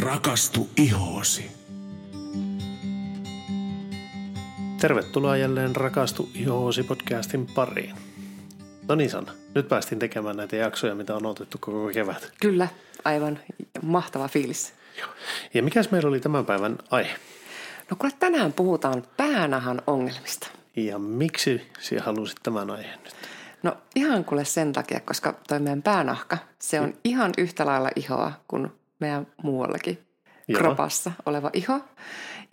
Rakastu ihoosi. Tervetuloa jälleen Rakastu ihoosi podcastin pariin. No niin Sanna, nyt päästiin tekemään näitä jaksoja, mitä on otettu koko kevät. Kyllä, aivan mahtava fiilis. Ja mikäs meillä oli tämän päivän aihe? No kuule, tänään puhutaan päänahan ongelmista. Ja miksi sinä halusit tämän aiheen nyt? No ihan kuule sen takia, koska toi meidän päänahka, se on ihan yhtä lailla ihoa kuin meidän muuallakin Joo. kropassa oleva iho.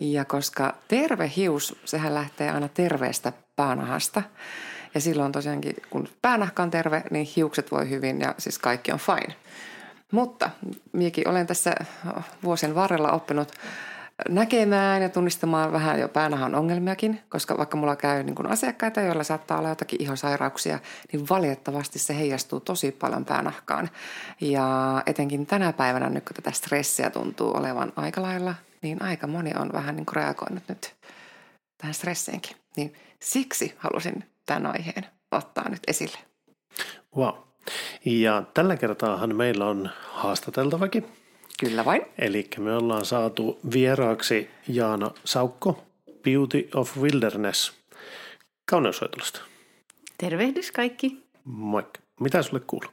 Ja koska terve hius, sehän lähtee aina terveestä päänahasta. Ja silloin tosiaankin, kun päänahka on terve, niin hiukset voi hyvin ja siis kaikki on fine. Mutta minäkin olen tässä vuosien varrella oppinut näkemään ja tunnistamaan vähän jo päänahan ongelmiakin, koska vaikka mulla käy niin kuin asiakkaita, joilla saattaa olla jotakin ihosairauksia, niin valitettavasti se heijastuu tosi paljon päänahkaan. Ja etenkin tänä päivänä, nyt kun tätä stressiä tuntuu olevan aika lailla, niin aika moni on vähän niin kuin reagoinut nyt tähän stressiinkin. Niin siksi halusin tämän aiheen ottaa nyt esille. Wow. Ja tällä kertaahan meillä on haastateltavakin. Kyllä vain. Eli me ollaan saatu vieraaksi Jaana Saukko, Beauty of Wilderness, kauneushoitolusta. Tervehdys kaikki. Moikka. Mitä sulle kuuluu?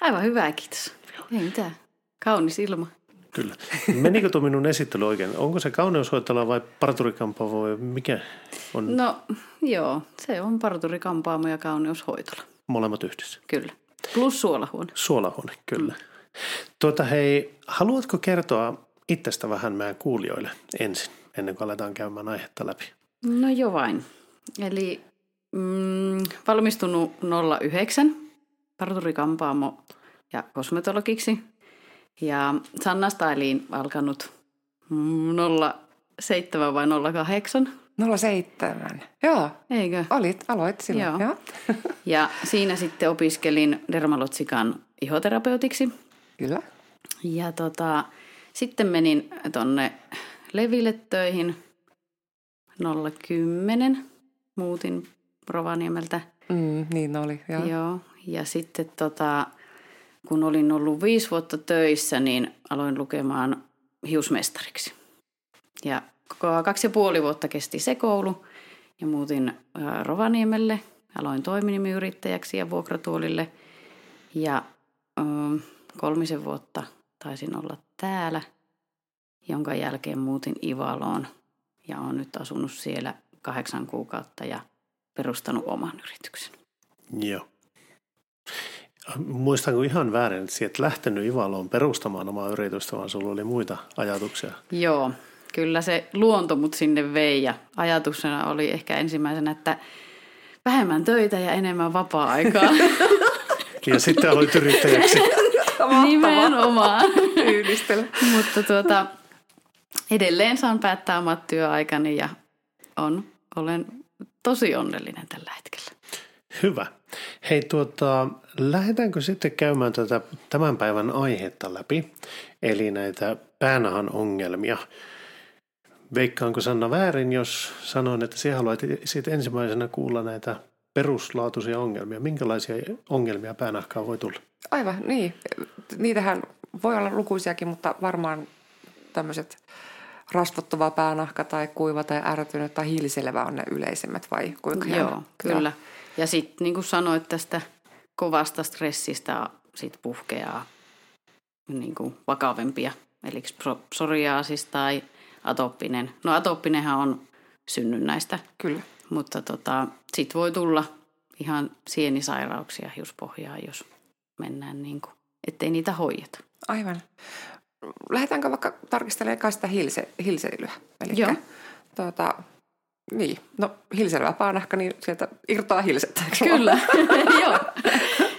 Aivan hyvää, kiitos. Ei mitään. Kaunis ilma. Kyllä. Menikö tuo minun esittely oikein? Onko se kauneushoitola vai parturikampaamo vai mikä on no. No joo, se on parturikampaamo ja kauneushoitola. molemmat yhdessä? Kyllä. Plus suolahuone. Suolahuone, kyllä. Mm. Tuota hei, haluatko kertoa itsestä vähän meidän kuulijoille ensin, ennen kuin aletaan käymään aihetta läpi? No jo vain. Eli mm, valmistunut 09 parturikampaamo ja kosmetologiksi. Ja Sanna Styliin alkanut mm, 07 vai 08. 07. Joo, Eikö? olit, aloit silloin. Joo. Joo. Ja siinä sitten opiskelin Dermalotsikan ihoterapeutiksi. Kyllä. Ja tota, sitten menin tonne Leville töihin 010. Muutin Rovaniemeltä. Mm, niin oli, joo. Joo. Ja sitten tota, kun olin ollut viisi vuotta töissä, niin aloin lukemaan hiusmestariksi. Ja koko kaksi ja puoli vuotta kesti se koulu ja muutin ää, Rovaniemelle. Aloin toiminimiyrittäjäksi ja vuokratuolille. Ja kolmisen vuotta taisin olla täällä, jonka jälkeen muutin Ivaloon ja olen nyt asunut siellä kahdeksan kuukautta ja perustanut oman yrityksen. Joo. Muistanko ihan väärin, että sieltä lähtenyt Ivaloon perustamaan omaa yritystä, vaan sulla oli muita ajatuksia? Joo, kyllä se luonto mut sinne vei ja ajatuksena oli ehkä ensimmäisenä, että vähemmän töitä ja enemmän vapaa-aikaa. Ja sitten aloit yrittäjäksi. Nimenomaan. Yhdistely. Mutta tuota, edelleen saan päättää omat työaikani ja on, olen tosi onnellinen tällä hetkellä. Hyvä. Hei, tuota, lähdetäänkö sitten käymään tätä tämän päivän aihetta läpi, eli näitä päänahan ongelmia. Veikkaanko Sanna väärin, jos sanoin, että sinä haluat sitten ensimmäisenä kuulla näitä peruslaatuisia ongelmia. Minkälaisia ongelmia päänahkaan voi tulla? Aivan, niin. Niitähän voi olla lukuisiakin, mutta varmaan tämmöiset rasvottuva päänahka tai kuiva tai ärtynyt tai hiiliselvä on ne yleisimmät vai kuinka? Joo, kyllä. Ja sitten niin kuin sanoit tästä kovasta stressistä sit puhkeaa niin kuin vakavempia, eli pso- psoriaasis tai atoppinen. No atoppinenhan on synnynnäistä, Kyllä. mutta tota, sitten voi tulla ihan sienisairauksia hiuspohjaa, jos mennään niin kuin, ettei niitä hoideta. Aivan. Lähdetäänkö vaikka tarkistelemaan sitä hilse, hilseilyä? Elikkä, Joo. Tuota, niin, no hilselvä paanahka, niin sieltä irtoaa vaan? Kyllä, joo.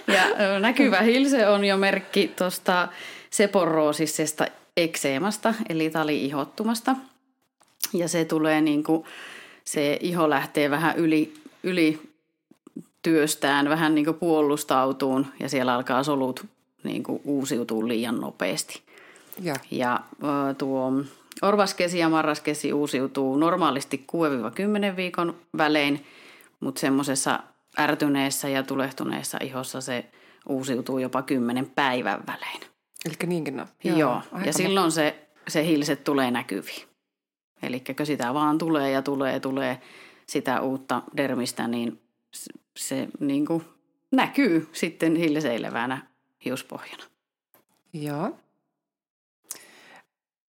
Ja näkyvä hilse on jo merkki tuosta seporoosisesta ekseemasta, eli tali-ihottumasta. Ja se tulee niin kuin, se iho lähtee vähän yli, yli työstään, vähän niin kuin puolustautuun ja siellä alkaa solut niin kuin uusiutua liian nopeasti. Ja ö, tuo orvaskesi ja marraskesi uusiutuu normaalisti 6-10 viikon välein, mutta semmoisessa ärtyneessä ja tulehtuneessa ihossa se uusiutuu jopa 10 päivän välein. Eli niinkin no. Joo, Joo. ja silloin se se hilset tulee näkyviin. Eli sitä vaan tulee ja tulee tulee sitä uutta dermistä, niin se, niin kuin näkyy sitten hilseilevänä hiuspohjana. Joo.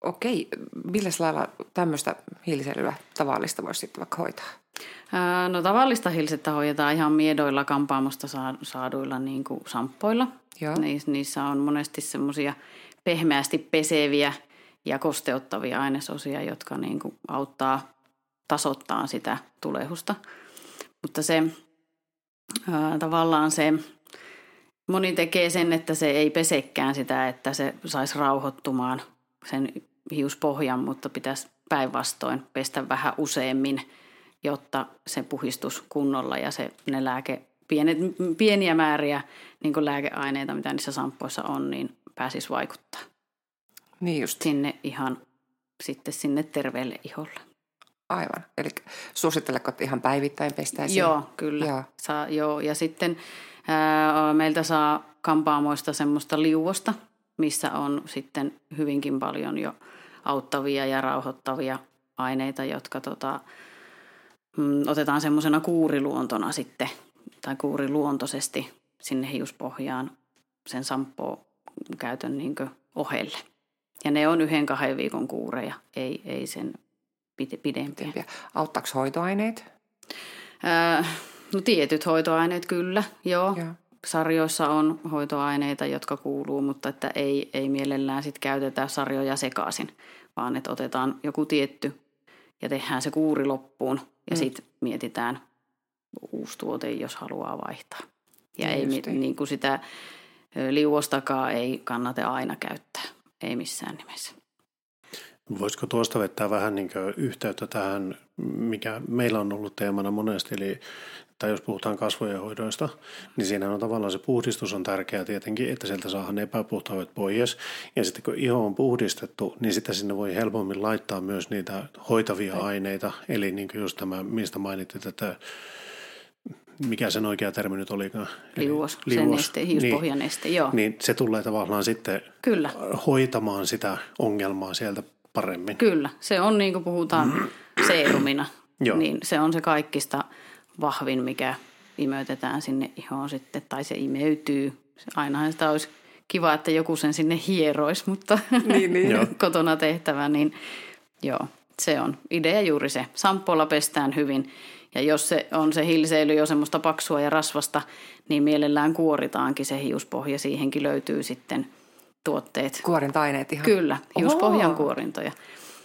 Okei, millä lailla tämmöistä hiiliselyä tavallista voisi sitten vaikka hoitaa? Ää, no tavallista hilsettä hoidetaan ihan miedoilla kampaamosta saaduilla niin kuin samppoilla. Joo. Niissä on monesti semmoisia pehmeästi peseviä ja kosteuttavia ainesosia, jotka niin kuin auttaa tasoittaa sitä tulehusta. Mutta se ää, tavallaan se, moni tekee sen, että se ei pesekään sitä, että se saisi rauhoittumaan sen hiuspohjan, mutta pitäisi päinvastoin pestä vähän useammin, jotta se puhistus kunnolla ja se, ne lääke, pienet, pieniä määriä niin kuin lääkeaineita, mitä niissä samppoissa on, niin pääsisi vaikuttaa. Niin just. Sinne ihan sitten sinne terveelle iholle. Aivan. Eli suositteleko, että ihan päivittäin pestäisiin? Joo, kyllä. Joo. Saa, joo. Ja sitten ää, meiltä saa kampaamoista semmoista liuosta, missä on sitten hyvinkin paljon jo auttavia ja rauhoittavia aineita, jotka tota, mm, otetaan semmoisena kuuriluontona sitten, tai kuuriluontoisesti sinne hiuspohjaan sen sampoo käytön niin ohelle. Ja ne on yhden kahden viikon kuureja, ei, ei sen pidempiä. Auttaako hoitoaineet? Öö, no tietyt hoitoaineet kyllä, joo. joo. Sarjoissa on hoitoaineita, jotka kuuluu, mutta että ei, ei mielellään sit käytetä sarjoja sekaisin, vaan että otetaan joku tietty ja tehdään se kuuri loppuun ja mm. sitten mietitään uusi tuote, jos haluaa vaihtaa. Ja ei, niin kuin sitä liuostakaan ei kannata aina käyttää, ei missään nimessä. Voisiko tuosta vetää vähän niin yhteyttä tähän, mikä meillä on ollut teemana monesti, eli tai jos puhutaan kasvojen hoidoista, niin siinä on tavallaan se puhdistus on tärkeää tietenkin, että sieltä saadaan epäpuhtaudet pois. Ja sitten kun iho on puhdistettu, niin sitten sinne voi helpommin laittaa myös niitä hoitavia aineita. Eli niin kuin just tämä, mistä mainittit, että mikä sen oikea termi nyt olikaan? Liuos, liuos. se neste, hiuspohjaneste, niin, joo. Niin se tulee tavallaan sitten Kyllä. hoitamaan sitä ongelmaa sieltä paremmin. Kyllä, se on niin kuin puhutaan seerumina, Joo. niin se on se kaikista vahvin, mikä imeytetään sinne ihoon sitten, tai se imeytyy. Ainahan sitä olisi kiva, että joku sen sinne hieroisi, mutta niin, niin. kotona tehtävä, niin joo, se on idea juuri se. Samppoilla pestään hyvin, ja jos se on se hilseily jo semmoista paksua ja rasvasta, niin mielellään kuoritaankin se hiuspohja. Siihenkin löytyy sitten tuotteet. Kuorinta-aineet ihan? Kyllä, hiuspohjan Oho. kuorintoja.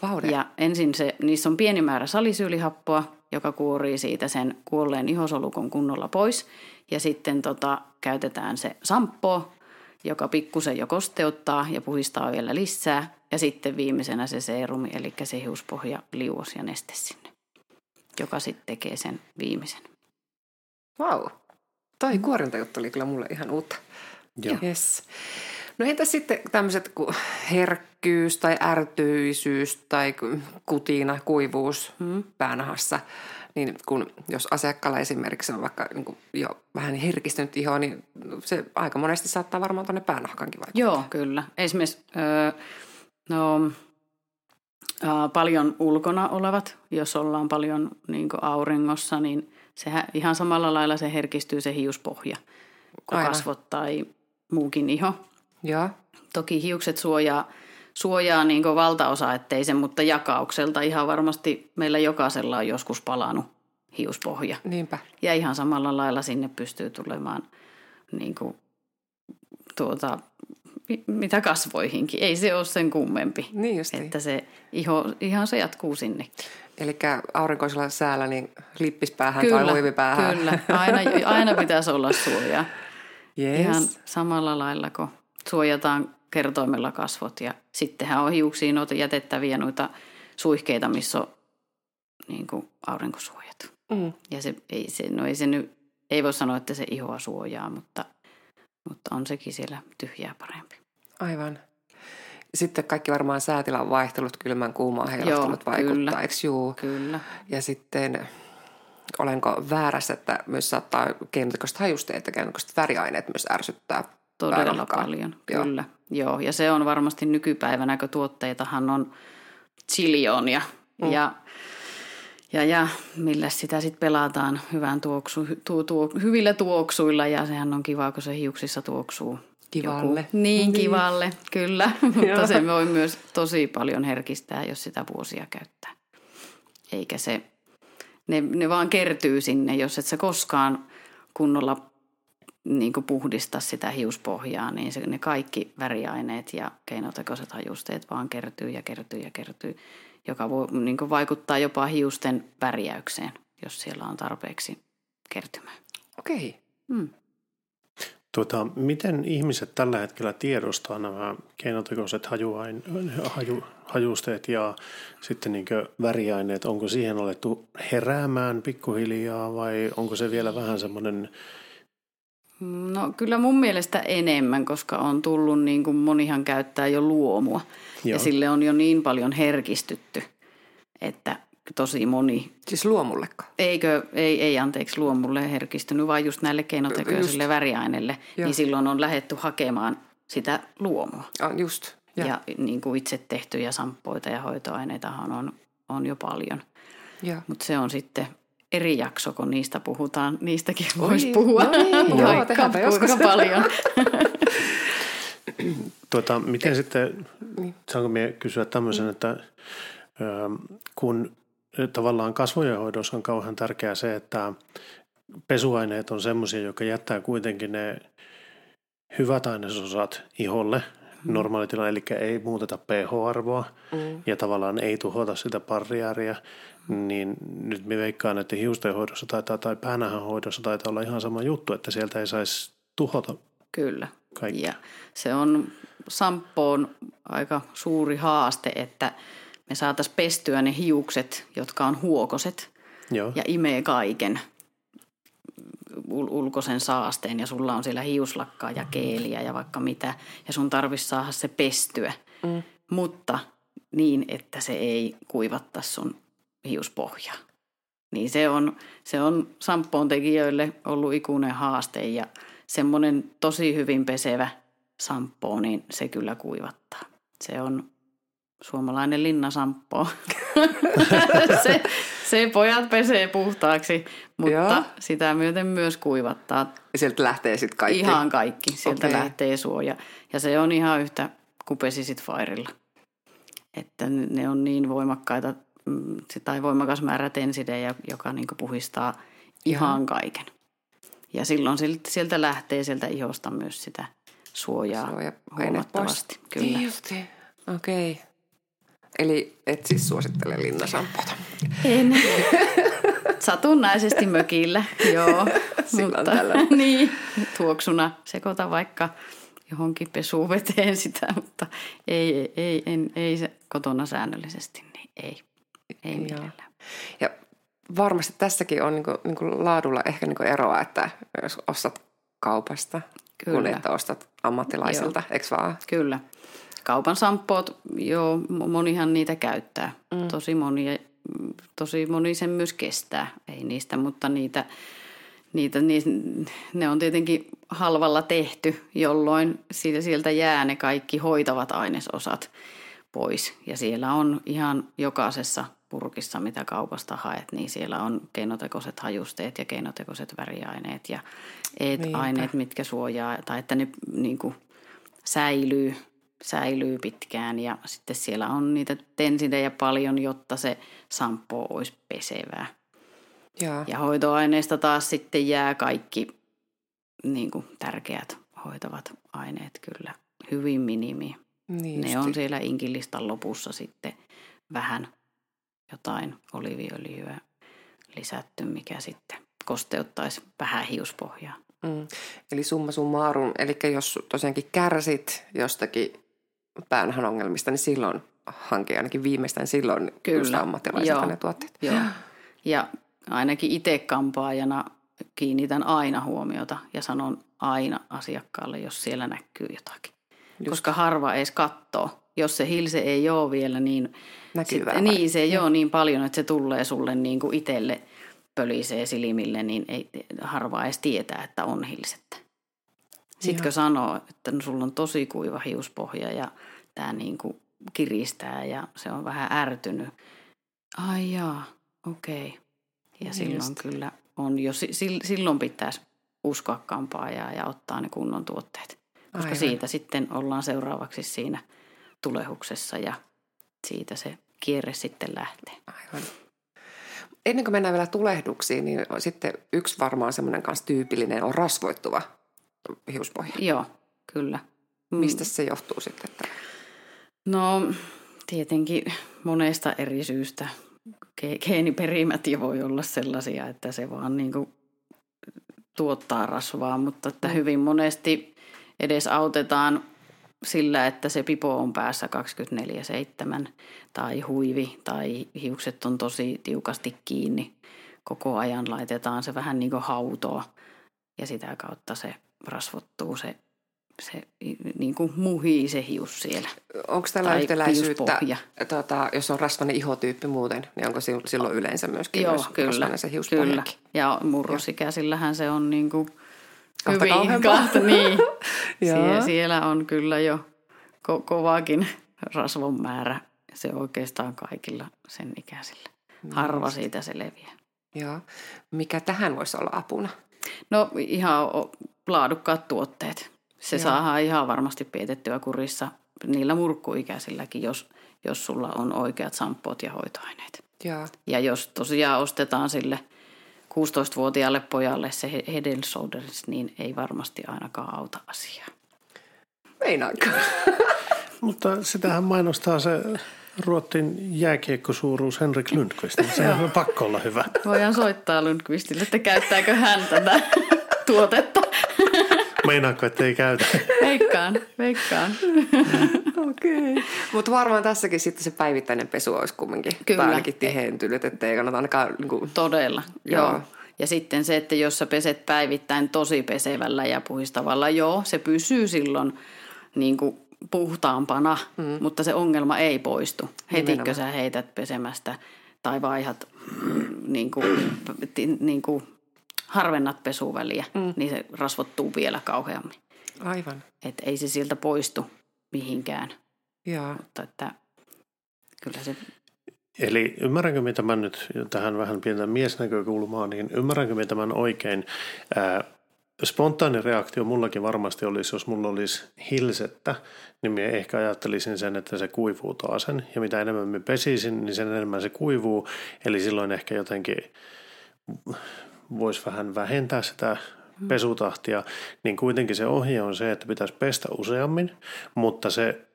Vaude. Ja ensin se, niissä on pieni määrä salisyylihappoa, joka kuorii siitä sen kuolleen ihosolukon kunnolla pois. Ja sitten tota, käytetään se samppo, joka pikkusen jo kosteuttaa ja puhistaa vielä lisää. Ja sitten viimeisenä se seerumi, eli se hiuspohja, liuos ja neste sinne, joka sitten tekee sen viimeisen. Vau, wow. toi kuorintajuttu oli kyllä mulle ihan uutta. Joo. Yes. No entä sitten tämmöiset kuin herkkyys tai ärtyisyys tai kutina, kuivuus hmm. päänahassa, niin kun jos asiakkaalla esimerkiksi on vaikka niin jo vähän herkistynyt iho, niin se aika monesti saattaa varmaan tuonne päänahkankin vaikuttaa. Joo, kyllä. Esimerkiksi öö, no, paljon ulkona olevat, jos ollaan paljon niin auringossa, niin sehän ihan samalla lailla se herkistyy se hiuspohja kuin kasvot tai muukin iho. Ja. Toki hiukset suojaa, suojaa niin valtaosa, ettei sen, mutta jakaukselta ihan varmasti meillä jokaisella on joskus palannut hiuspohja. Niinpä. Ja ihan samalla lailla sinne pystyy tulemaan niin kuin, tuota, mitä kasvoihinkin. Ei se ole sen kummempi. Niin justiin. Että se iho, ihan se jatkuu sinne. Eli aurinkoisella säällä niin lippispäähän kyllä, tai huivipäähän. Kyllä, aina, aina pitäisi olla suoja. Yes. Ihan samalla lailla kuin suojataan kertoimella kasvot ja sittenhän on hiuksiin noita jätettäviä noita suihkeita, missä on niin kuin aurinkosuojat. Mm. Ja se ei, se, no ei se nyt, ei voi sanoa, että se ihoa suojaa, mutta, mutta on sekin siellä tyhjää parempi. Aivan. Sitten kaikki varmaan säätilan vaihtelut, kylmän kuumaan heilahtelut vaikuttaa, kyllä, eikö juu? Kyllä. Ja sitten olenko väärässä, että myös saattaa keinotekoiset hajusteet ja keinotekoiset väriaineet myös ärsyttää Todella paljon, Joo. kyllä. Joo, ja se on varmasti nykypäivänä, kun tuotteitahan on chiljoonia. Mm. Ja, ja, ja millä sitä sitten pelataan hyvän tuoksu, tu, tu, hyvillä tuoksuilla ja sehän on kiva, kun se hiuksissa tuoksuu. Kivalle. Joku, niin, niin, kivalle, kyllä. Mutta se voi myös tosi paljon herkistää, jos sitä vuosia käyttää. Eikä se, ne, ne vaan kertyy sinne, jos et sä koskaan kunnolla niin puhdista sitä hiuspohjaa, niin se, ne kaikki väriaineet ja keinotekoiset hajusteet vaan kertyy ja kertyy ja kertyy, joka voi niin vaikuttaa jopa hiusten värjäykseen, jos siellä on tarpeeksi kertymää. Okei. Hmm. Tuota, miten ihmiset tällä hetkellä tiedostaa nämä keinotekoiset hajuain, haju, hajusteet ja sitten niin väriaineet? Onko siihen alettu heräämään pikkuhiljaa vai onko se vielä vähän semmoinen No kyllä mun mielestä enemmän, koska on tullut niin kuin monihan käyttää jo luomua. Joo. Ja sille on jo niin paljon herkistytty, että tosi moni. Siis luomulleko? Eikö, ei, ei anteeksi luomulle herkistynyt, vaan just näille keinotekoisille väriaineille. Joo. Niin silloin on lähetty hakemaan sitä luomua. Ah, just. Ja, ja niin kuin itse tehtyjä samppoita ja hoitoaineitahan on, on jo paljon. Mutta se on sitten eri jakso, kun niistä puhutaan. Niistäkin voisi puhua no niin, joo, vaikka joskus paljon. tuota, miten sitten, niin. saanko minä kysyä tämmöisen, että kun tavallaan kasvojen hoidossa on kauhean tärkeää se, että pesuaineet on semmoisia, jotka jättää kuitenkin ne hyvät ainesosat iholle mm. normaalitilaan, eli ei muuteta pH-arvoa mm. ja tavallaan ei tuhota sitä barriäriä, niin nyt me veikkaan, että hiustenhoidossa taitaa, tai hoidossa taitaa olla ihan sama juttu, että sieltä ei saisi tuhota Kyllä. Kaikki. Ja se on samppoon aika suuri haaste, että me saataisiin pestyä ne hiukset, jotka on huokoset Joo. ja imee kaiken ul- ulkoisen saasteen ja sulla on siellä hiuslakkaa ja keeliä ja vaikka mitä ja sun tarvitsisi saada se pestyä, mm. mutta niin, että se ei kuivatta sun hiuspohjaa. Niin se on, se on samppoon tekijöille ollut ikuinen haaste ja semmoinen tosi hyvin pesevä samppoo, niin se kyllä kuivattaa. Se on suomalainen linnasamppo. se, se pojat pesee puhtaaksi, mutta Joo. sitä myöten myös kuivattaa. Ja sieltä lähtee sitten kaikki? Ihan kaikki. Sieltä okay. lähtee suoja. Ja se on ihan yhtä kuin pesisit Fairilla. Että ne on niin voimakkaita tai voimakas määrä tensidejä, joka niin puhistaa ihan kaiken. Ja silloin sieltä lähtee sieltä ihosta myös sitä suojaa Suoja huomattavasti. Kyllä. Okei. Okay. Eli et siis suosittele linnasampota? En. Satunnaisesti mökillä, joo. mutta, niin, tuoksuna sekoita vaikka johonkin pesuveteen sitä, mutta ei, ei, ei, ei, ei se kotona säännöllisesti, niin ei. Ei millään. Ja varmasti tässäkin on niin kuin, niin kuin laadulla ehkä niin kuin eroa, että jos ostat kaupasta, Kyllä. kun että ostat ammattilaisilta, eikö vaan? Kyllä. Kaupan samppoot, joo, monihan niitä käyttää. Mm. Tosi moni, tosi moni sen myös kestää. Ei niistä, mutta niitä, niitä, ne on tietenkin halvalla tehty, jolloin siitä, sieltä jää ne kaikki hoitavat ainesosat pois. Ja siellä on ihan jokaisessa purkissa, mitä kaupasta haet, niin siellä on keinotekoiset hajusteet ja keinotekoiset väriaineet ja aineet, mitkä suojaa, tai että ne niin kuin, säilyy, säilyy pitkään. Ja sitten siellä on niitä tensidejä paljon, jotta se sampo olisi pesevää. Ja, ja hoitoaineista taas sitten jää kaikki niin kuin, tärkeät hoitavat aineet kyllä hyvin minimi. Niin ne on siellä inkilistan lopussa sitten vähän jotain oliviöljyä lisätty, mikä sitten kosteuttaisi vähän hiuspohjaa. Mm. Eli summa summarum, eli jos tosiaankin kärsit jostakin päänhän ongelmista, niin silloin hanki ainakin viimeistään silloin Kyllä. ammattilaisilta ne tuotteet. Joo. Ja ainakin itse kampaajana kiinnitän aina huomiota ja sanon aina asiakkaalle, jos siellä näkyy jotakin. Just. Koska harva edes katsoo. Jos se hilse ei ole vielä, niin Sitten, niin, se ei ole niin paljon, että se tulee sulle niin kuin itselle pölisee silmille, niin ei harva edes tietää, että on hilsettä. Sitkö sanoo, että no, sulla on tosi kuiva hiuspohja ja tämä niin kuin kiristää ja se on vähän ärtynyt. Ai jaa, okei. Okay. Ja Just. silloin kyllä on jo, si- silloin pitäisi uskoa kampaajaa ja ottaa ne kunnon tuotteet. Koska Aivan. siitä sitten ollaan seuraavaksi siinä tulehuksessa ja siitä se kierre sitten lähtee. Aivan. Ennen kuin mennään vielä tulehduksiin, niin sitten yksi varmaan semmoinen kanssa tyypillinen on rasvoittuva hiuspohja. Joo, kyllä. Mm. Mistä se johtuu sitten? Että... No tietenkin monesta eri syystä. Ge- Geeniperimät jo voi olla sellaisia, että se vaan niin kuin tuottaa rasvaa, mutta että hyvin monesti edes autetaan sillä, että se pipo on päässä 24-7 tai huivi tai hiukset on tosi tiukasti kiinni. Koko ajan laitetaan se vähän niin kuin hautoa ja sitä kautta se rasvottuu, se, se niin kuin muhii se hius siellä. Onko tällä Tai yhtäläisyyttä, tota, jos on rasvainen ihotyyppi muuten, niin onko sil- silloin yleensä myöskin Joo, myös kyllä. se Kyllä. hiuspohjakin? Ja murrosikäisillähän se on niin kuin Kahta kauheampaa. kahta, niin. Sie, siellä on kyllä jo ko- kovakin rasvon määrä. Se oikeastaan kaikilla sen ikäisillä. Harva siitä se leviää. Joo. Mikä tähän voisi olla apuna? No ihan laadukkaat tuotteet. Se Joo. saadaan ihan varmasti pietettyä kurissa niillä murkkuikäisilläkin, jos, jos sulla on oikeat samppoot ja hoitoaineet. Joo. Ja jos tosiaan ostetaan sille 16-vuotiaalle pojalle se he- head and shoulders, niin ei varmasti ainakaan auta asiaa. Meinaanko? Mutta sitähän mainostaa se Ruottin jääkiekkosuuruus Henrik Lundqvist. niin Sehän on pakko olla hyvä. Voidaan soittaa Lundqvistille, että käyttääkö hän tätä tuotetta. Meinaatko, että ei käytä? Veikkaan, veikkaan. Okei. Okay. Mutta varmaan tässäkin sitten se päivittäinen pesu olisi kumminkin. Kyllä. Tai ainakin tihentynyt, että ei kannata ainakaan... Niin kuin, Todella, Joo. joo. Ja sitten se, että jos sä peset päivittäin tosi pesevällä ja puhistavalla, joo, se pysyy silloin niin kuin puhtaampana, mm. mutta se ongelma ei poistu. Hetikö sä heität pesemästä tai vaihat niin kuin, niin kuin harvennat pesuväliä, mm. niin se rasvottuu vielä kauheammin. aivan. Et ei se siltä poistu mihinkään, Joo. mutta että kyllä se Eli ymmärränkö mitä tämän nyt tähän vähän pientä miesnäkökulmaa, niin ymmärränkö mitä tämän oikein? Ää, spontaani reaktio mullakin varmasti olisi, jos mulla olisi hilsettä, niin minä ehkä ajattelisin sen, että se kuivuu taasen. Ja mitä enemmän me pesisin, niin sen enemmän se kuivuu. Eli silloin ehkä jotenkin voisi vähän vähentää sitä pesutahtia, niin kuitenkin se ohje on se, että pitäisi pestä useammin, mutta se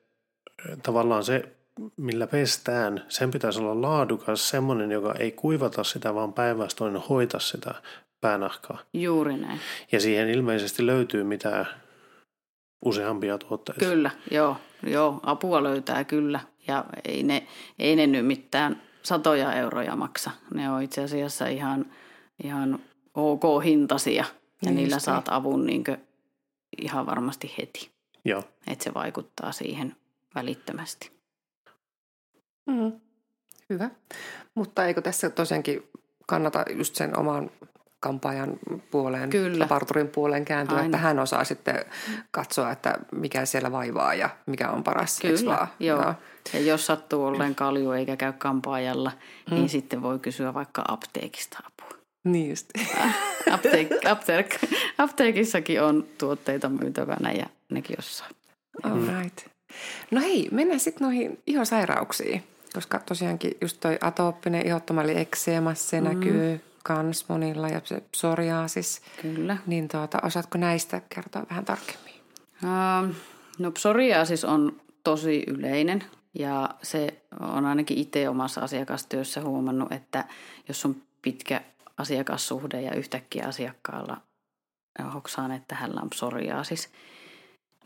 tavallaan se, millä pestään, sen pitäisi olla laadukas, semmoinen, joka ei kuivata sitä, vaan päinvastoin hoita sitä päänahkaa. juuri näin. Ja siihen ilmeisesti löytyy mitä useampia tuotteita. Kyllä, joo, joo, apua löytää kyllä. Ja ei ne, ei ne nyt mitään satoja euroja maksa. Ne on itse asiassa ihan, ihan ok hintaisia. Ja Niin niillä just saat avun niin ihan varmasti heti. Joo. Että se vaikuttaa siihen välittömästi. Mm. Hyvä. Mutta eikö tässä tosiaankin kannata just sen oman kampaajan puoleen, Kyllä. parturin puoleen kääntyä, Aina. että hän osaa sitten katsoa, että mikä siellä vaivaa ja mikä on paras. Kyllä, vaan? joo. Ja jos sattuu olleen kalju eikä käy kampaajalla, mm. niin sitten voi kysyä vaikka apteekista apua. Niin just. Apteek, apteek, apteekissakin on tuotteita myytävänä ja nekin osaa. All right. No hei, mennään sitten noihin ihosairauksiin, koska tosiaankin just toi atooppinen ihottoма eli ekseema, se mm. näkyy kans monilla ja se psoriaasis. Kyllä. Niin tuota, osaatko näistä kertoa vähän tarkemmin? Ähm, no psoriaasis on tosi yleinen ja se on ainakin itse omassa asiakastyössä huomannut, että jos on pitkä asiakassuhde ja yhtäkkiä asiakkaalla hoksaan, että hänellä on psoriaasis,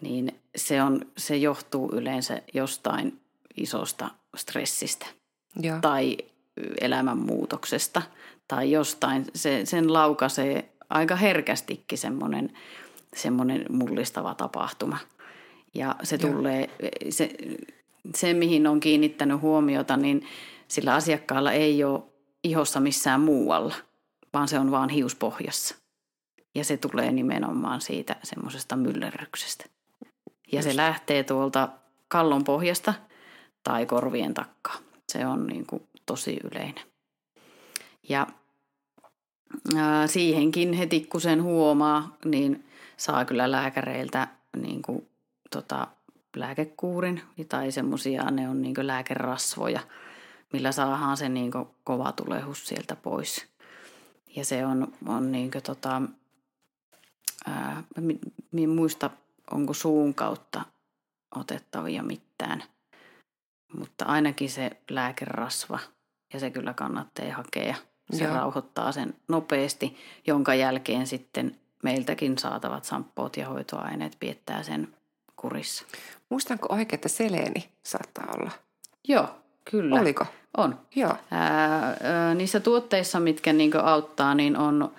niin se, on, se johtuu yleensä jostain isosta stressistä Joo. tai elämänmuutoksesta tai jostain. Se, sen laukaisee aika herkästikin semmoinen, semmoinen mullistava tapahtuma. Ja se Joo. tulee, se, se mihin on kiinnittänyt huomiota, niin sillä asiakkaalla ei ole ihossa missään muualla, vaan se on vaan hiuspohjassa. Ja se tulee nimenomaan siitä semmoisesta myllerryksestä. Ja se lähtee tuolta kallon pohjasta tai korvien takkaa. Se on niin kuin tosi yleinen. Ja ää, siihenkin heti kun sen huomaa, niin saa kyllä lääkäreiltä niin kuin, tota, lääkekuurin tai semmoisia, ne on niin lääkerasvoja, millä saadaan se niin kova tulehus sieltä pois. Ja se on, on niin kuin, tota, ää, mi, muista, onko suun kautta otettavia mitään, mutta ainakin se lääkerasva ja se kyllä kannattaa hakea. Se Joo. rauhoittaa sen nopeasti, jonka jälkeen sitten meiltäkin saatavat samppoot ja hoitoaineet piettää sen kurissa. Muistanko oikein, että seleeni saattaa olla? Joo, kyllä. Oliko? On. Joo. Ää, ää, niissä tuotteissa, mitkä niin auttaa, niin on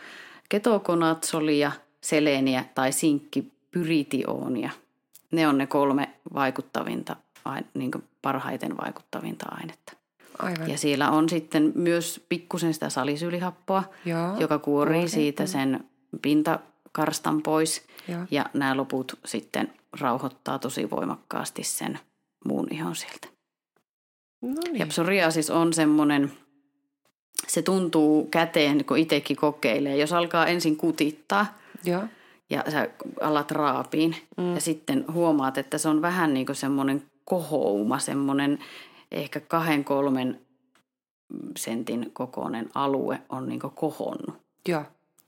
ketokonatsolia, seleeniä tai sinkkipyritionia. Ne on ne kolme vaikuttavinta, niin parhaiten vaikuttavinta ainetta. Aivan. Ja siellä on sitten myös pikkusen sitä salisyylihappoa, Joo. joka kuorii siitä sen pintakarstan pois. Joo. Ja nämä loput sitten rauhoittaa tosi voimakkaasti sen muun ihon sieltä. No niin. Ja psoriasis on semmoinen, se tuntuu käteen, kun itsekin kokeilee. Jos alkaa ensin kutittaa Joo. ja sä alat raapiin mm. ja sitten huomaat, että se on vähän niin kuin semmoinen kohouma, semmoinen ehkä kahden kolmen sentin kokoinen alue on niin kuin kohonnut. Joo.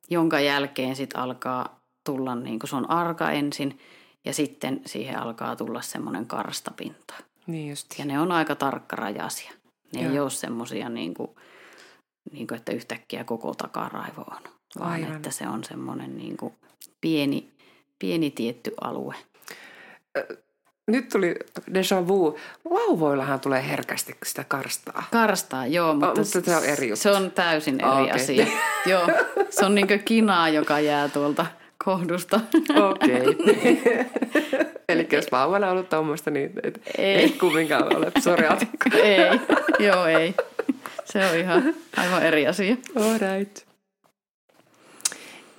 Jonka jälkeen sitten alkaa tulla, niin kuin se on arka ensin ja sitten siihen alkaa tulla semmoinen karstapinta. Niin just. Ja ne on aika tarkkarajaisia. Ne Joo. ei ole semmoisia, niin kuin, niin kuin, että yhtäkkiä koko takaraivo on. Vaan Aivan. että se on semmoinen niin kuin pieni, pieni tietty alue. Nyt tuli déjà vu. Vauvoillahan tulee herkästi sitä karstaa. Karstaa, joo, mutta, mutta se on eri juttu. Se on täysin eri Okei. asia. joo, se on niin kuin kinaa, joka jää tuolta kohdusta. Okei. Eli jos vauvalla on ollut tuommoista, niin et, Ei. ei kumminkaan ole psoriaatikko. ei, joo ei. Se on ihan aivan eri asia. All right.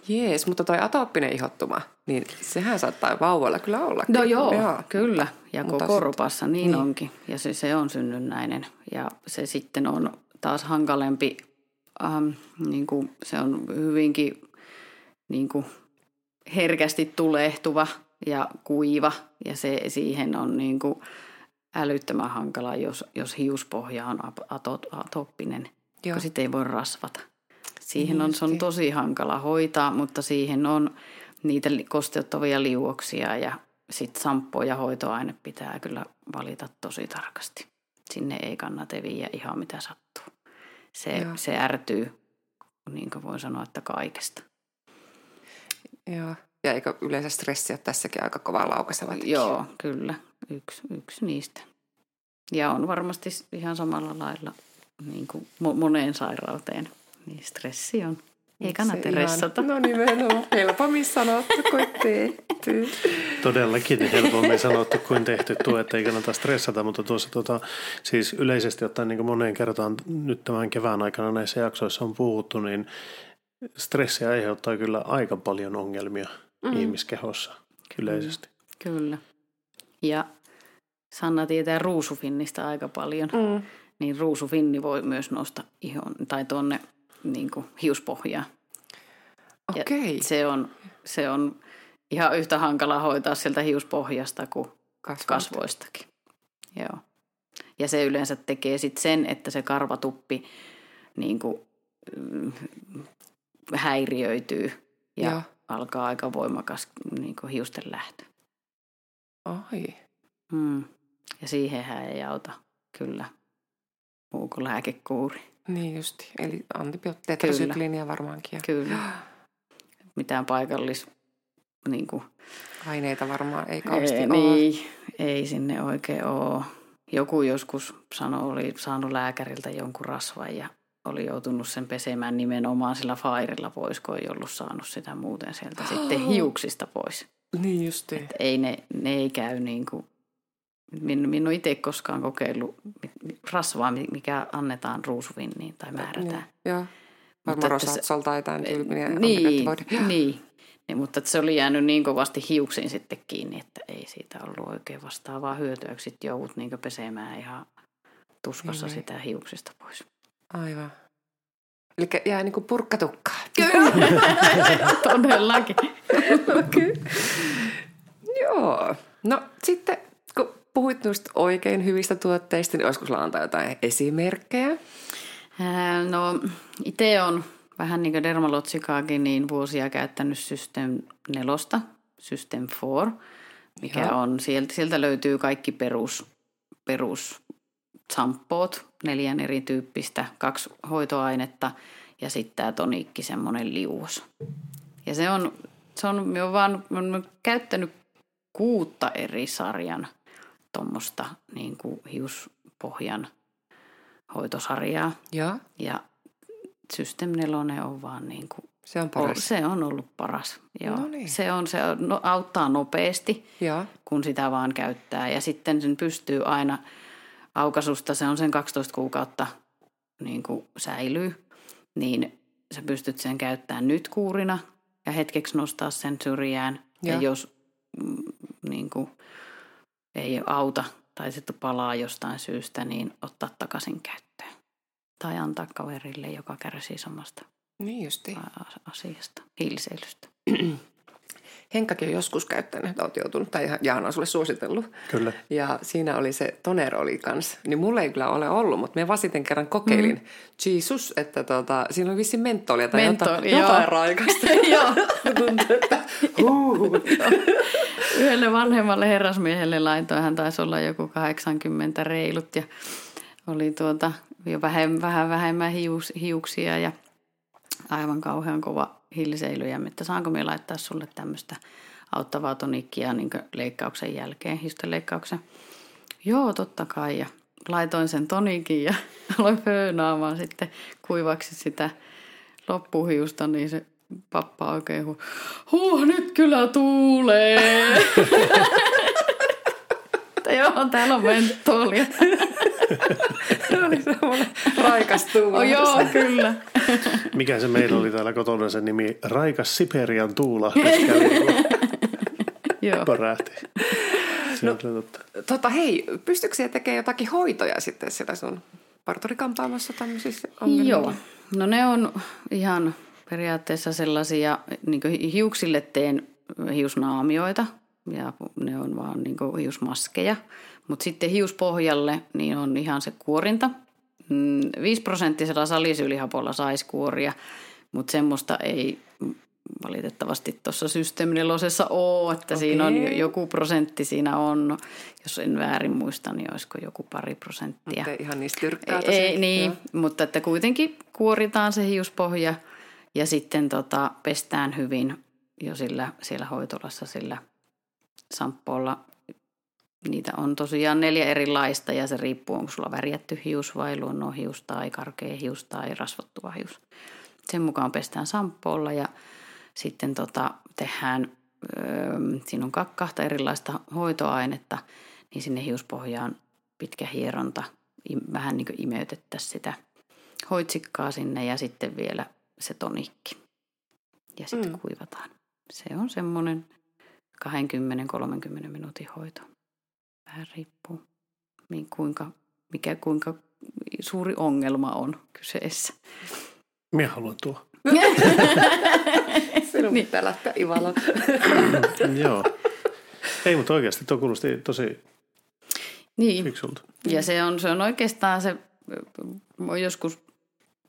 Jees, mutta toi atooppinen ihottuma, niin sehän saattaa vauvalla kyllä olla. No joo, kyllä. Ja Mutta koko sit- rupassa niin, niin. onkin. Ja se, se on synnynnäinen. Ja se sitten on taas hankalempi, ähm, niin kuin se on hyvinkin niin kuin herkästi tulehtuva ja kuiva. Ja se, siihen on niin kuin älyttömän hankala, jos, jos hiuspohja on ap- ato, atooppinen, Joo. kun sitten ei voi rasvata. Siihen on, se on tosi hankala hoitaa, mutta siihen on niitä kosteuttavia liuoksia ja sitten samppo ja hoitoaine pitää kyllä valita tosi tarkasti. Sinne ei kannata viiä ihan mitä sattuu. Se, Joo. se ärtyy, niin kuin voin sanoa, että kaikesta. Joo. Ja eikö yleensä stressi ole tässäkin aika kova laukaseva? Joo, kyllä. Yksi, yksi niistä. Ja on varmasti ihan samalla lailla niin kuin mo- moneen sairauteen. Niin stressi on. Ei kannata ressata. No nimenomaan, helpommin sanottu kuin tehty. Todellakin helpommin sanottu kuin tehty tuo, että ei kannata stressata, mutta tuossa tota, siis yleisesti ottaen niin kuin moneen kertaan nyt tämän kevään aikana näissä jaksoissa on puhuttu, niin stressi aiheuttaa kyllä aika paljon ongelmia mm. ihmiskehossa yleisesti. Kyllä. Ja Sanna tietää ruusufinnistä aika paljon, Mm. niin ruusufinni voi myös nostaa ihon tai tuonne niin kuin hiuspohjaan. Ja Okei. Se on, se on ihan yhtä hankala hoitaa sieltä hiuspohjasta kuin Kasvoista. kasvoistakin. Joo. Ja se yleensä tekee sitten sen, että se karvatuppi niin kuin, mm, häiriöityy ja Joo. alkaa aika voimakas niin kuin hiusten lähtö. Ai. Hmm. Ja siihenhän ei auta kyllä muu kuin lääkekuuri. Niin justi. Eli antibiootteja, varmaankin. Ja Kyllä. Mitään paikallis niin kuin, aineita varmaan ei kauheasti ei, ole. niin, ei sinne oikein ole. Joku joskus sanoi, oli saanut lääkäriltä jonkun rasvan ja oli joutunut sen pesemään nimenomaan sillä fairilla pois, kun ei ollut saanut sitä muuten sieltä sitten hiuksista pois. Niin justi. Et ei ne, ne ei käy niin kuin, min, minun itse koskaan kokeillut rasvaa, mi- mikä annetaan ruusuvinniin tai määrätään. Joo. Mutta Varmaan Rosatsolta tai jotain tyyppiä. Niin, niin. Niin, mutta se oli jäänyt niin kovasti hiuksiin sitten kiinni, että ei siitä ollut oikein vastaavaa hyötyä. Sitten joudut niin pesemään ihan tuskassa Niin, niin. sitä hiuksista pois. Aivan. Eli jää niin kuin purkkatukkaa. Todellakin. Joo. No sitten, kun puhuit noista oikein hyvistä tuotteista, niin olisiko sulla antaa jotain esimerkkejä? Ää, No itse on vähän niin kuin Dermalotsikaakin niin vuosia käyttänyt System 4, System 4, mikä Joo. on, sieltä, sieltä löytyy kaikki perus, perus samppoot, neljän erityyppistä, kaksi hoitoainetta ja sitten tämä tonikki, semmoinen liuos. Ja se on, se on, me on vaan on käyttänyt kuutta eri sarjan tuommoista niin kuin hiuspohjan hoitosarjaa. Joo. Ja System 4 on vaan niin kuin, Se on paras. se on ollut paras. Joo. No niin. Se, on, se on, no, auttaa nopeasti, Joo. kun sitä vaan käyttää. Ja sitten sen pystyy aina aukasusta, se on sen 12 kuukautta niin kuin säilyy, niin sä pystyt sen käyttämään nyt kuurina ja hetkeksi nostaa sen syrjään. Ja, ja jos mm, niin kuin, ei auta tai sitten palaa jostain syystä, niin ottaa takaisin käyttöön. Tai antaa kaverille, joka kärsii samasta Niin justi. asiasta, hiiliseilystä. Henkkakin on joskus käyttänyt, olet joutunut, tai Jaana on sulle suositellut. Kyllä. Ja siinä oli se toner oli kans. Niin mulla ei kyllä ole ollut, mutta me vasiten kerran kokeilin. Mm. Jesus, että tota, siinä oli vissiin mentolia tai Mentoli, jotain, joo. jotain raikasta. Joo. Tuntuu, että huu. Yhdelle vanhemmalle herrasmiehelle laitoin, hän taisi olla joku 80 reilut ja oli tuota jo vähän, vähän vähemmän hius, hiuksia ja aivan kauhean kova hiiliseilyjä, että saanko me laittaa sulle tämmöistä auttavaa tonikkia niin leikkauksen jälkeen, histeleikkauksen. Joo, totta kai. Ja laitoin sen tonikin ja aloin föönaamaan sitten kuivaksi sitä loppuhiusta, niin se pappa oikein hu, huh, nyt kyllä tuulee. Joo, täällä on mentolia. Se oli semmoinen raikas tuula. Oh, joo, kyllä. Mikä se meillä oli täällä kotona se nimi? Raikas Siperian tuulahdus kun joo. pärähti. Kyllä totta. Tota, hei, pystytkö siellä tekemään jotakin hoitoja sitten siellä sun parturikampaamassa tämmöisissä ongelmissa? Joo, no ne on ihan periaatteessa sellaisia, niin hiuksille teen hiusnaamioita ja ne on vaan niin hiusmaskeja. Mutta sitten hiuspohjalle niin on ihan se kuorinta. 5 prosenttisella salisyylihapolla saisi kuoria, mutta semmoista ei valitettavasti tuossa 4 ole, että okay. siinä on joku prosentti siinä on. Jos en väärin muista, niin olisiko joku pari prosenttia. Mutta ihan niistä tyrkkää Ei, tosiaan. ei, niin, Joo. mutta että kuitenkin kuoritaan se hiuspohja ja sitten tota, pestään hyvin jo sillä, siellä hoitolassa sillä samppoolla. Niitä on tosiaan neljä erilaista ja se riippuu, onko sulla värjätty hius vai luonnonhius tai karkea hius tai rasvattuva hius. Sen mukaan pestään samppoolla ja sitten tota, tehdään, öö, siinä on kahta erilaista hoitoainetta, niin sinne hiuspohjaan pitkä hieronta, vähän niin kuin imeytettäisiin sitä hoitsikkaa sinne ja sitten vielä se tonikki. Ja sitten mm. kuivataan. Se on semmoinen 20-30 minuutin hoito. Vähän riippuu, niin kuinka, mikä, kuinka suuri ongelma on kyseessä. Minä haluan tuo. Sinun pitää lähteä Ivalo. Joo. Ei, mutta oikeasti tuo kuulosti tosi Niin, fiksulta. Ja se on, se on oikeastaan se, joskus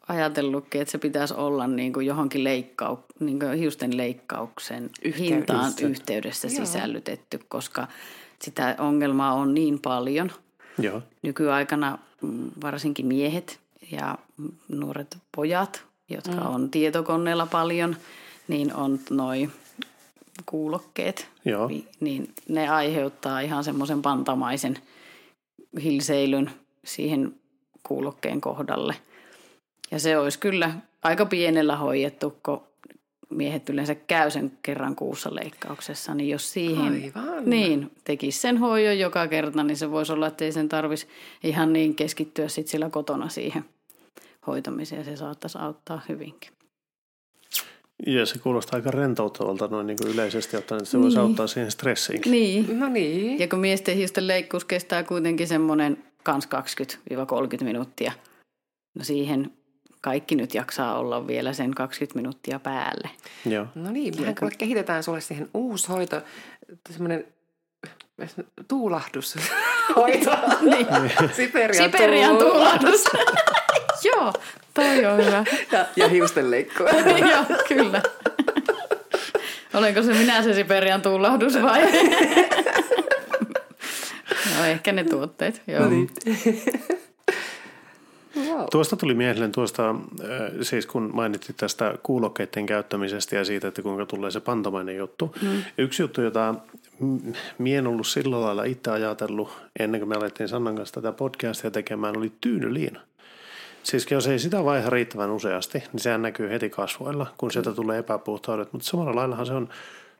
ajatellutkin, että se pitäisi olla niin kuin johonkin leikkau, niin kuin hiusten leikkauksen Yhteydessä. hintaan yhteydessä Joo. sisällytetty, koska sitä ongelmaa on niin paljon. Joo. Nykyaikana mm, varsinkin miehet ja nuoret pojat, jotka mm. on tietokoneella paljon, niin on noi kuulokkeet, Joo. Niin ne aiheuttaa ihan semmoisen pantamaisen hilseilyn siihen kuulokkeen kohdalle. Ja se olisi kyllä aika pienellä hoidettu, kun miehet yleensä käy sen kerran kuussa leikkauksessa, niin jos siihen Aivan. niin, tekisi sen hoidon joka kerta, niin se voisi olla, että ei sen tarvitsisi ihan niin keskittyä sit sillä kotona siihen hoitamiseen. Se saattaisi auttaa hyvinkin. Ja se kuulostaa aika rentouttavalta noin niin kuin yleisesti ottaen, että se voisi Niin. auttaa siihen stressiin. Niin. No niin. Ja kun miesten hiusten leikkuus kestää kuitenkin semmoinen kans 20-30 minuuttia. No siihen kaikki nyt jaksaa olla vielä sen 20 minuuttia päälle. Joo. No niin, mehän kuule kehitetään sulle siihen uusi hoito, semmoinen tuulahdus. hoito. niin. Siperian, Siperian tuulahdus. Joo, toi on hyvä. Ja, ja hiustenleikkuu. Joo, kyllä. Olenko se minä se Siperian tuulahdus vai? no ehkä ne tuotteet, joo. No niin. Wow. Tuosta tuli mieleen tuosta, äh, siis kun mainitsit tästä kuulokkeiden käyttämisestä ja siitä, että kuinka tulee se pantomainen juttu. Mm. Yksi juttu, jota m- mie en ollut sillä lailla itse ajatellut ennen kuin me alettiin Sannan kanssa tätä podcastia tekemään, oli tyynyliina. Siis jos ei sitä vaiha riittävän useasti, niin sehän näkyy heti kasvoilla, kun sieltä tulee epäpuhtaudet. Mutta samalla laillahan se on,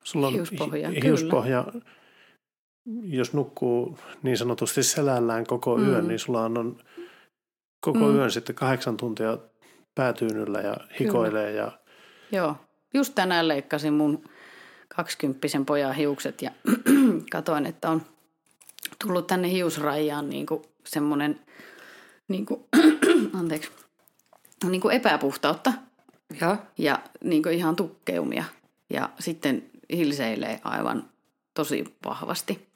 sulla on Hiuspohja, hi- hiuspohja jos nukkuu niin sanotusti selällään koko yön, Mm. niin sulla on koko Mm. yön sitten kahdeksan tuntia päätyynyllä ja hikoilee. Ja, Joo, just tänään leikkasin mun kaksikymppisen pojan hiukset ja katoin, että on tullut tänne hiusrajaan niin kuin semmoinen niin kuin, anteeksi, niin kuin epäpuhtautta Joo. ja niin kuin ihan tukkeumia. Ja sitten hilseilee aivan tosi vahvasti.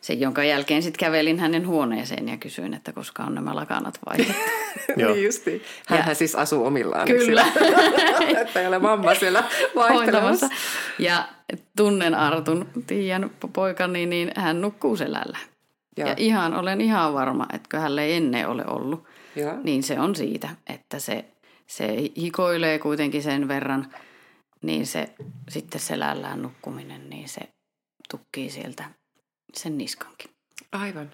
Sen, jonka jälkeen sitten kävelin hänen huoneeseen ja kysyin, että koska on nämä lakanat vaihdettu. Joo. niin justiin. Hänhän siis asuu omillaan. Kyllä. Siellä. että ei ole mamma siellä vaihtelemassa. Ja tunnen Artun, Tiian poikani, niin hän nukkuu selällä. Joo. Ja ihan, olen ihan varma, että kun hänellä ei ennen ole ollut, Joo. niin se on siitä, että se, se hikoilee kuitenkin sen verran, niin se sitten selällään nukkuminen, niin se tukkii sieltä sen niskankin. Aivan.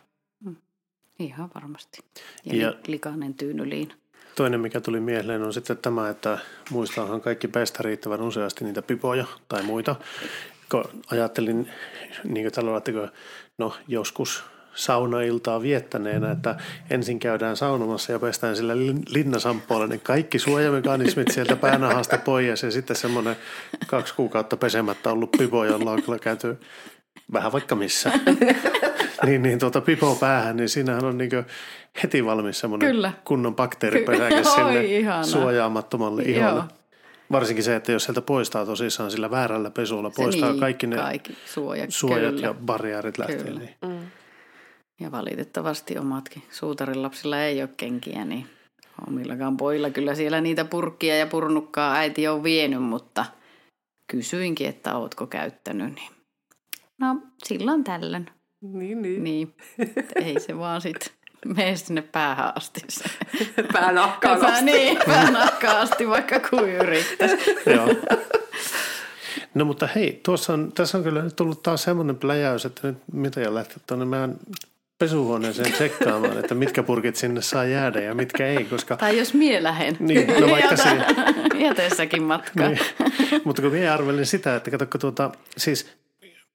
Ihan varmasti. Ja, Ja- likainen tyynyliin. toinen, mikä tuli mieleen, on sitten tämä, että muistaanhan kaikki pestä riittävän useasti niitä pipoja tai muita. Kun ajattelin niin kuin tällä lailla, että kun, no joskus saunailtaa viettäneenä, että ensin käydään saunomassa ja pestään sillä lin- linnasampoilla ne kaikki suojamekanismit sieltä päänahasta pois ja sitten semmoinen kaksi kuukautta pesemättä ollut pipo, jolla on kyllä käyty vähän vaikka missä. niin, niin tuota pipo päähän, niin siinähän on niin heti valmis semmoinen Kyllä. kunnon bakteeripesäke sinne ihanaa. suojaamattomalle iholle. Joo. Varsinkin se, että jos sieltä poistaa tosissaan sillä väärällä pesulla, Se poistaa niin, kaikki ne kaikki suojat, suojat kyllä. ja barriärit lähtee. Kyllä. Niin. Mm. Ja valitettavasti omatkin suutarin lapsilla ei ole kenkiä, niin omillakaan pojilla kyllä siellä niitä purkkia ja purnukkaa äiti on vienyt, mutta kysyinkin, että ootko käyttänyt, niin no silloin tällöin. Niin, niin. Niin, ei se vaan sit mene sinne päähän asti. Se. Päänahkaan Pää, asti. niin, päänahkaan asti, vaikka kuin yrittäisi. Joo. No mutta hei, tuossa on, tässä on kyllä nyt tullut taas semmoinen pläjäys, että nyt mitä jo lähteä tuonne meidän pesuhuoneeseen tsekkaamaan, että mitkä purkit sinne saa jäädä ja mitkä ei, koska Tai jos mie lähen. Niin, no vaikka siinä. Jätessäkin matkaa. Niin. Mutta kun minä arvelin sitä, että katsokko tuota, siis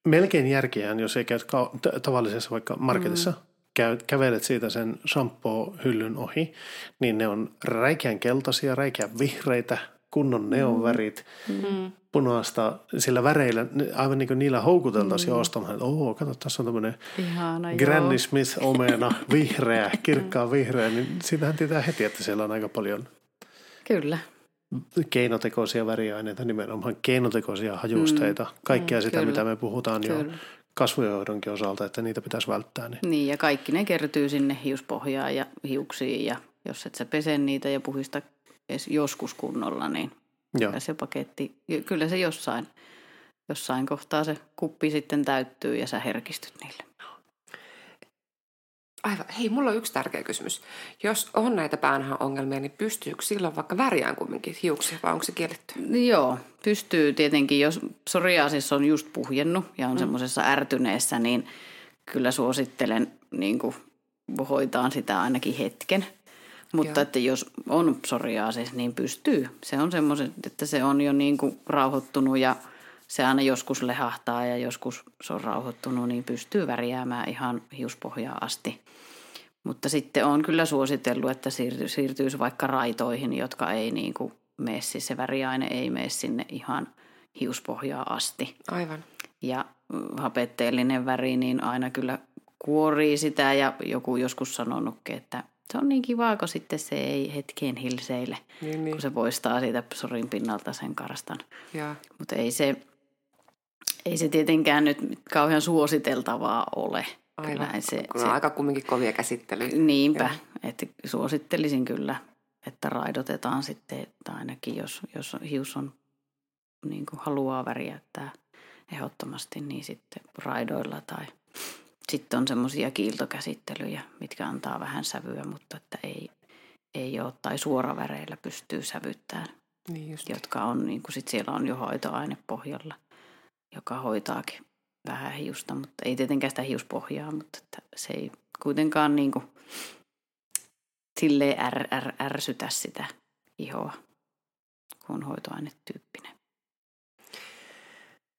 melkein järkeään, jos ei käy t- tavallisessa vaikka marketissa, mm. käy, kävelet siitä sen shampoo-hyllyn ohi, niin ne on räikeän keltaisia, räikeän vihreitä, kunnon neonvärit, mm. punaista, sillä väreillä, aivan niin kuin niillä houkuteltaisiin mm. ostamaan, että oo, kato, tässä on tämmöinen joo. Granny Smith omena, vihreä, kirkkaan vihreä, niin siitähän tietää heti, että siellä on aika paljon Kyllä. Keinotekoisia väriaineita, nimenomaan keinotekoisia hajusteita, kaikkea Mm, sitä, kyllä. mitä me puhutaan jo Kyllä. kasvujohdonkin osalta, että niitä pitäisi välttää. Niin. Niin, ja kaikki ne kertyy sinne hiuspohjaan ja hiuksiin, ja jos et sä pese niitä ja puhista edes joskus kunnolla, niin Joo. kyllä se paketti, kyllä se jossain, jossain kohtaa se kuppi sitten täyttyy ja sä herkistyt niille. Aivan. Hei, mulla on yksi tärkeä kysymys. Jos on näitä päänhän ongelmia, niin pystyykö silloin vaikka värjään kumminkin hiuksia vai onko se kielletty? Joo, pystyy tietenkin, jos psoriasis on just puhjennut ja on mm. semmoisessa ärtyneessä, niin kyllä suosittelen niin kuin hoitaa sitä ainakin hetken. Mutta Joo. että jos on psoriasis, niin pystyy. Se on semmoiset, että se on jo niin kuin rauhoittunut ja se aina joskus lehahtaa ja joskus se on rauhoittunut, niin pystyy värjäämään ihan hiuspohjaan asti. Mutta sitten on kyllä suositellut, että siirty, siirtyisi vaikka raitoihin, jotka ei niin kuin mene, siis se väriaine ei mene sinne ihan hiuspohjaa asti. Aivan. Ja hapetteellinen väri, niin aina kyllä kuorii sitä ja joku joskus sanonutkin, että se on niin kivaa, kun sitten se ei hetkeen hilseille, Niin, niin. kun se poistaa siitä sorin pinnalta sen karstan. Mutta ei se, ei se tietenkään nyt kauhean suositeltavaa ole. Aivan. Se, kun se, on aika kumminkin kovia käsittelyjä. niinpä, että suosittelisin kyllä, että raidotetaan sitten, että ainakin jos, jos hius on niin kuin haluaa värjäyttää ehdottomasti, niin sitten raidoilla tai sitten on semmoisia kiiltokäsittelyjä, mitkä antaa vähän sävyä, mutta että ei, ei ole, tai suoraväreillä pystyy sävyttämään, Niin just. jotka on, niin kuin sit siellä on jo hoitoaine pohjalla, joka hoitaakin vähän hiusta, mutta ei tietenkään sitä hiuspohjaa, mutta että se ei kuitenkaan niin kuin silleen är, är, ärsytä sitä ihoa, kun on hoitoainetyyppinen.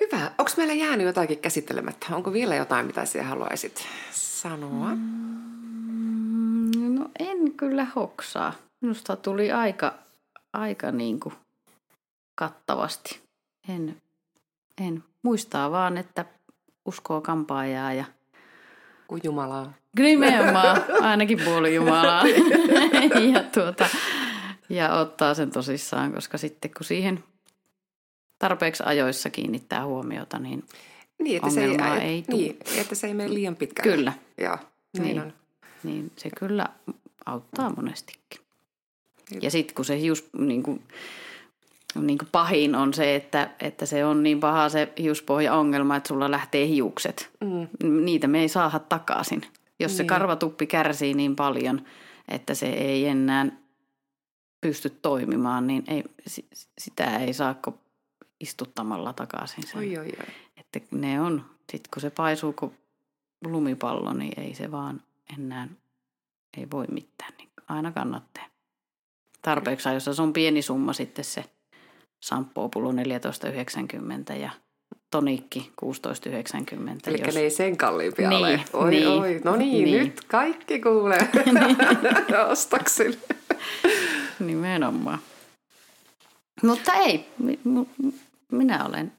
Hyvä. Onko meillä jäänyt jotakin käsittelemättä? Onko vielä jotain, mitä sinä haluaisit sanoa? Mm, no en kyllä hoksaa. Minusta tuli aika, aika niin kuin kattavasti. En, en. Muistaa vaan, että uskoo kampaajaa ja Kuin Jumalaa. nimenomaan ainakin puoli Jumalaa. ja, tuota, ja ottaa sen tosissaan, koska sitten kun siihen tarpeeksi ajoissa kiinnittää huomiota, niin Niin, että se ei, ei, tuu. niin, että se ei mene liian pitkälle. Kyllä. Joo, niin, Niin. on. niin se kyllä auttaa monestikin. Ja sitten kun se hius, niin kuin, niin kuin pahin on se, että, että se on niin paha se hiuspohja-ongelma, että sulla lähtee hiukset. Mm. Niitä me ei saada takaisin. Jos se Niin. karvatuppi kärsii niin paljon, että se ei enää pysty toimimaan, niin ei, si- sitä ei saa istuttamalla takaisin. Sen. Oi, oi, oi. Että ne on, sit kun se paisuu kuin lumipallo, niin ei se vaan enää, ei voi mitään. Niin aina kannattaa. Tarpeeksi jos se on pieni summa sitten se shampoo-pullo 14,90 ja tonikki 16,90. Eli jos- ne ei sen kalliimpia Niin, ole. Oi, niin, oi. No niin, niin. nyt kaikki kuulee ostaksille. Nimenomaan. Mutta ei, minä olen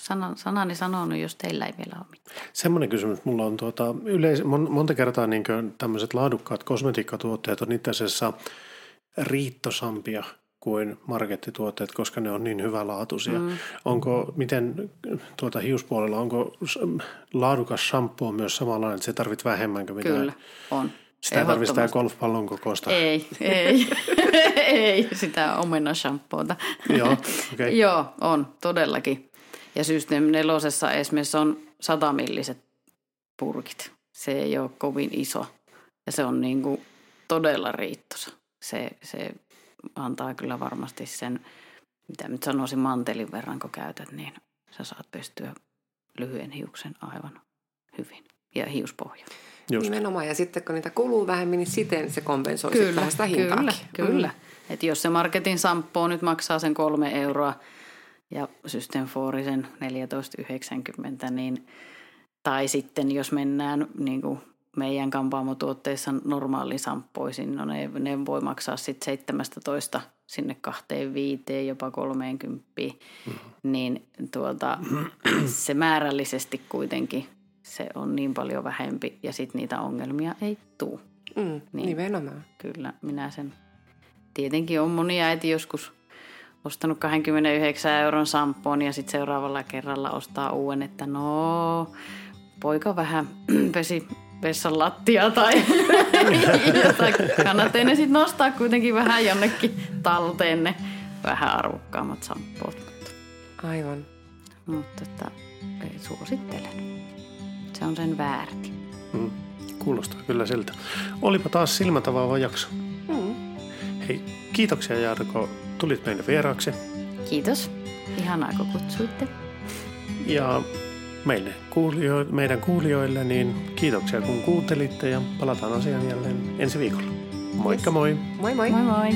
sanan, sanani sanonut, jos teillä ei vielä ole mitään. Semmoinen kysymys mulla on tuota, yleis- mon- monta kertaa niin tämmöiset laadukkaat kosmetiikkatuotteet on itse asiassa riittosampia kuin markettituotteet, koska ne on niin hyvälaatuisia. Mm. Onko, miten tuota hiuspuolella, onko laadukas shampoo myös samanlainen, että se tarvit vähemmän kuin mitä? Kyllä, on. Sitä ei tarvitse sitä Ehdottomasti. golfpallon kokoista. Ei, ei, ei sitä omenashampoota. Joo. Okay. Joo, on todellakin. Ja System nelosessa esimerkiksi on satamilliset purkit. Se ei ole kovin iso ja se on niin kuin todella riittosa. Se, se antaa kyllä varmasti sen, mitä nyt sanoisin mantelin verran, kun käytät, niin sä saat pestyä lyhyen hiuksen aivan hyvin. Ja hiuspohja. Just. Nimenomaan. Ja sitten kun niitä kuluu vähemmän, niin siten se kompensoi vähän sitä kyllä, hintaakin. kyllä. Et jos se marketin sampo nyt maksaa sen kolme euroa ja System sen 14,90, niin tai sitten jos mennään niin kuin meidän kampaamotuotteissa normaali samppoisin, no ne, ne voi maksaa sitten 17 sinne kahteen viiteen, jopa 30, mm-hmm. niin tuota, se määrällisesti kuitenkin se on niin paljon vähempi ja sitten niitä ongelmia ei tule. Mm, Niin. niin. Nimenomaan. Kyllä, minä sen. Tietenkin on moni äiti joskus ostanut 29 euron sampoon ja sitten seuraavalla kerralla ostaa uuden, että no, poika vähän pesi vessan lattia tai jotain. Kannattaa ne sitten nostaa kuitenkin vähän jonnekin talteen ne vähän arvokkaammat sampoot. Mutta, Aivan. mutta että, ei suosittelen. Se on sen väärti. Mm. Kuulostaa kyllä siltä. Olipa taas silmätavaava jakso. Mm. Hei, kiitoksia Jarko, tulit meille vieraaksi. Kiitos. Ihanaa, kun kutsuitte. Ja meille kuulio, meidän kuulijoille, niin kiitoksia kun kuuntelitte ja palataan asiaan jälleen ensi viikolla. Moikka moi! Moi moi! Moi moi.